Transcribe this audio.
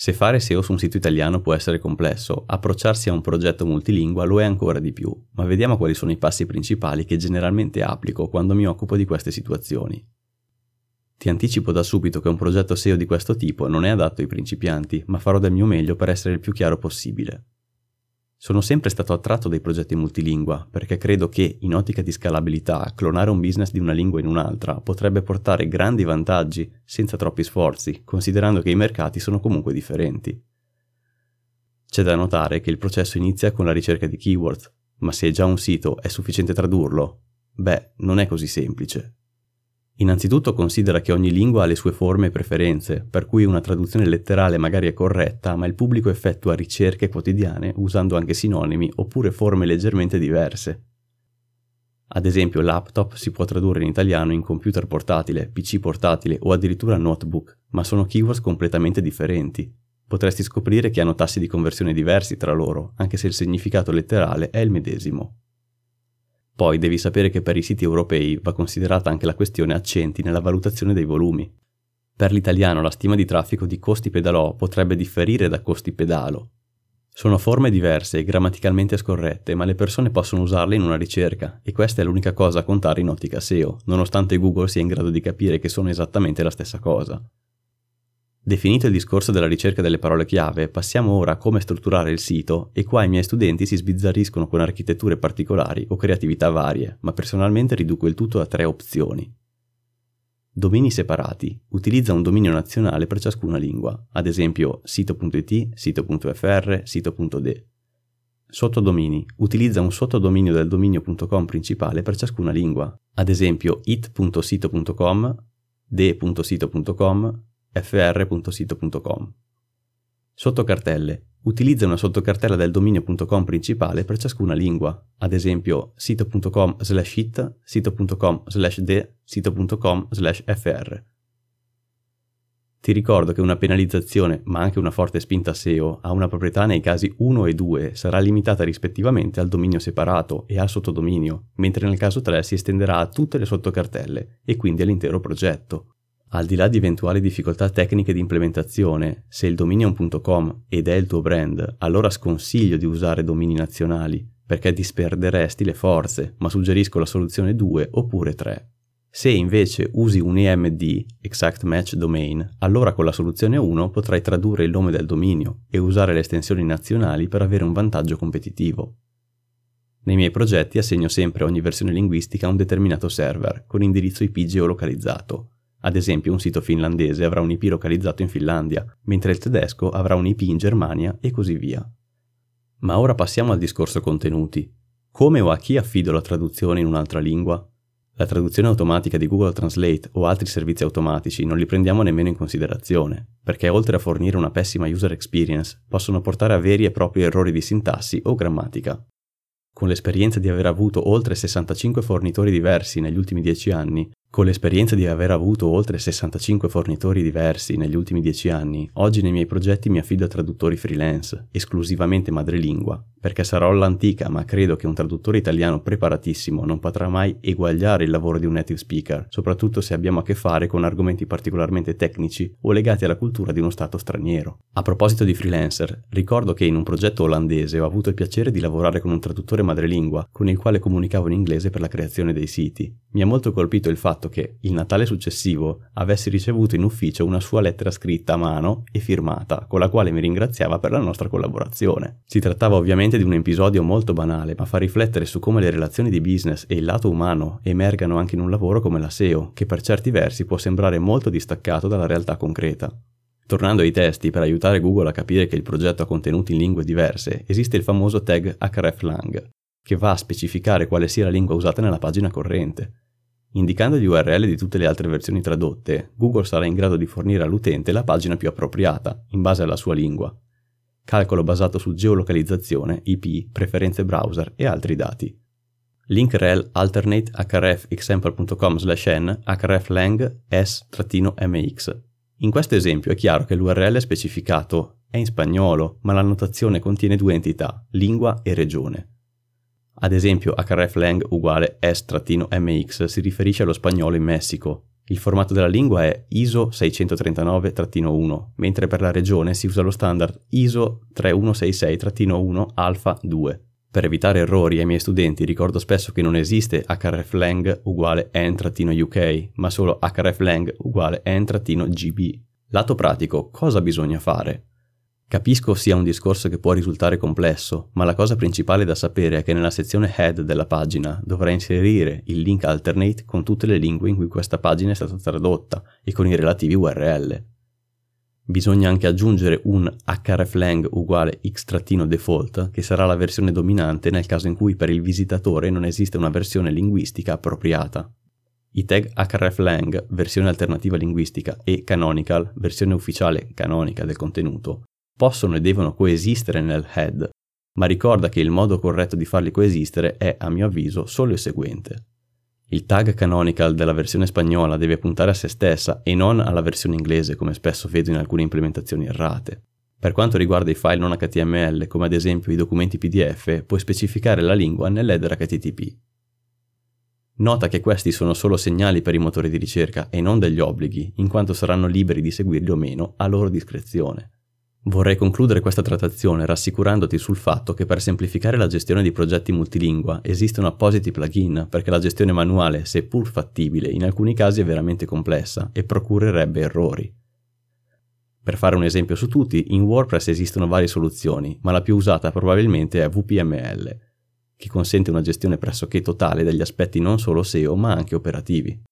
Se fare SEO su un sito italiano può essere complesso, approcciarsi a un progetto multilingua lo è ancora di più, ma vediamo quali sono i passi principali che generalmente applico quando mi occupo di queste situazioni. Ti anticipo da subito che un progetto SEO di questo tipo non è adatto ai principianti, ma farò del mio meglio per essere il più chiaro possibile. Sono sempre stato attratto dai progetti multilingua perché credo che, in ottica di scalabilità, clonare un business di una lingua in un'altra potrebbe portare grandi vantaggi senza troppi sforzi, considerando che i mercati sono comunque differenti. C'è da notare che il processo inizia con la ricerca di keywords, ma se è già un sito è sufficiente tradurlo? Beh, non è così semplice. Innanzitutto considera che ogni lingua ha le sue forme e preferenze, per cui una traduzione letterale magari è corretta, ma il pubblico effettua ricerche quotidiane usando anche sinonimi oppure forme leggermente diverse. Ad esempio laptop si può tradurre in italiano in computer portatile, PC portatile o addirittura notebook, ma sono keywords completamente differenti. Potresti scoprire che hanno tassi di conversione diversi tra loro, anche se il significato letterale è il medesimo. Poi devi sapere che per i siti europei va considerata anche la questione accenti nella valutazione dei volumi. Per l'italiano la stima di traffico di costi pedalò potrebbe differire da costi pedalo. Sono forme diverse e grammaticalmente scorrette, ma le persone possono usarle in una ricerca e questa è l'unica cosa a contare in ottica SEO, nonostante Google sia in grado di capire che sono esattamente la stessa cosa. Definito il discorso della ricerca delle parole chiave, passiamo ora a come strutturare il sito e qua i miei studenti si sbizzarriscono con architetture particolari o creatività varie, ma personalmente riduco il tutto a tre opzioni. Domini separati. Utilizza un dominio nazionale per ciascuna lingua, ad esempio sito.it, sito.fr, sito.de. Sottodomini. Utilizza un sottodominio del dominio.com principale per ciascuna lingua, ad esempio it.sito.com, de.sito.com, fr.sito.com. Sottocartelle. Utilizza una sottocartella del dominio.com principale per ciascuna lingua, ad esempio sito.com slash it, sito.com slash de, sito.com slash fr. Ti ricordo che una penalizzazione, ma anche una forte spinta SEO, a una proprietà nei casi 1 e 2 sarà limitata rispettivamente al dominio separato e al sottodominio, mentre nel caso 3 si estenderà a tutte le sottocartelle e quindi all'intero progetto. Al di là di eventuali difficoltà tecniche di implementazione, se il dominio è un .com ed è il tuo brand, allora sconsiglio di usare domini nazionali, perché disperderesti le forze, ma suggerisco la soluzione 2 oppure 3. Se invece usi un EMD, Exact Match Domain, allora con la soluzione 1 potrai tradurre il nome del dominio e usare le estensioni nazionali per avere un vantaggio competitivo. Nei miei progetti assegno sempre a ogni versione linguistica un determinato server, con indirizzo IP geolocalizzato, ad esempio, un sito finlandese avrà un IP localizzato in Finlandia, mentre il tedesco avrà un IP in Germania e così via. Ma ora passiamo al discorso contenuti. Come o a chi affido la traduzione in un'altra lingua? La traduzione automatica di Google Translate o altri servizi automatici non li prendiamo nemmeno in considerazione, perché oltre a fornire una pessima user experience, possono portare a veri e propri errori di sintassi o grammatica. Con l'esperienza di aver avuto oltre 65 fornitori diversi negli ultimi 10 anni, con l'esperienza di aver avuto oltre 65 fornitori diversi negli ultimi 10 anni, oggi nei miei progetti mi affido a traduttori freelance, esclusivamente madrelingua, perché sarò all'antica, ma credo che un traduttore italiano preparatissimo non potrà mai eguagliare il lavoro di un native speaker, soprattutto se abbiamo a che fare con argomenti particolarmente tecnici o legati alla cultura di uno stato straniero. A proposito di freelancer, ricordo che in un progetto olandese ho avuto il piacere di lavorare con un traduttore madrelingua, con il quale comunicavo in inglese per la creazione dei siti. Mi ha molto colpito il fatto fatto che il Natale successivo avessi ricevuto in ufficio una sua lettera scritta a mano e firmata, con la quale mi ringraziava per la nostra collaborazione. Si trattava ovviamente di un episodio molto banale, ma fa riflettere su come le relazioni di business e il lato umano emergano anche in un lavoro come la SEO, che per certi versi può sembrare molto distaccato dalla realtà concreta. Tornando ai testi, per aiutare Google a capire che il progetto ha contenuti in lingue diverse, esiste il famoso tag hreflang, che va a specificare quale sia la lingua usata nella pagina corrente. Indicando gli URL di tutte le altre versioni tradotte, Google sarà in grado di fornire all'utente la pagina più appropriata, in base alla sua lingua. Calcolo basato su geolocalizzazione, IP, preferenze browser e altri dati. Link rel alternate hrefexample.com slash n hreflang s-mx. In questo esempio è chiaro che l'URL specificato è in spagnolo, ma la notazione contiene due entità, lingua e regione. Ad esempio hreflang uguale s-mx si riferisce allo spagnolo in Messico, Il formato della lingua è ISO 639-1, mentre per la regione si usa lo standard ISO 3166-1 Alpha 2. Per evitare errori ai miei studenti ricordo spesso che non esiste hreflang uguale en-uk, ma solo hreflang uguale en-gb. Lato pratico, cosa bisogna fare? Capisco sia un discorso che può risultare complesso, ma la cosa principale da sapere è che nella sezione head della pagina dovrai inserire il link alternate con tutte le lingue in cui questa pagina è stata tradotta e con i relativi URL. Bisogna anche aggiungere un hreflang uguale x-default che sarà la versione dominante nel caso in cui per il visitatore non esiste una versione linguistica appropriata. I tag hreflang, versione alternativa linguistica, e canonical, versione ufficiale canonica del contenuto, possono e devono coesistere nel head, ma ricorda che il modo corretto di farli coesistere è, a mio avviso, solo il seguente. Il tag canonical della versione spagnola deve puntare a se stessa e non alla versione inglese come spesso vedo in alcune implementazioni errate. Per quanto riguarda i file non HTML, come ad esempio i documenti PDF, puoi specificare la lingua nell'header HTTP. Nota che questi sono solo segnali per i motori di ricerca e non degli obblighi, in quanto saranno liberi di seguirli o meno a loro discrezione. Vorrei concludere questa trattazione rassicurandoti sul fatto che per semplificare la gestione di progetti multilingua esistono appositi plugin perché la gestione manuale, seppur fattibile, in alcuni casi è veramente complessa e procurerebbe errori. Per fare un esempio su tutti, in WordPress esistono varie soluzioni, ma la più usata probabilmente è WPML, che consente una gestione pressoché totale degli aspetti non solo SEO ma anche operativi.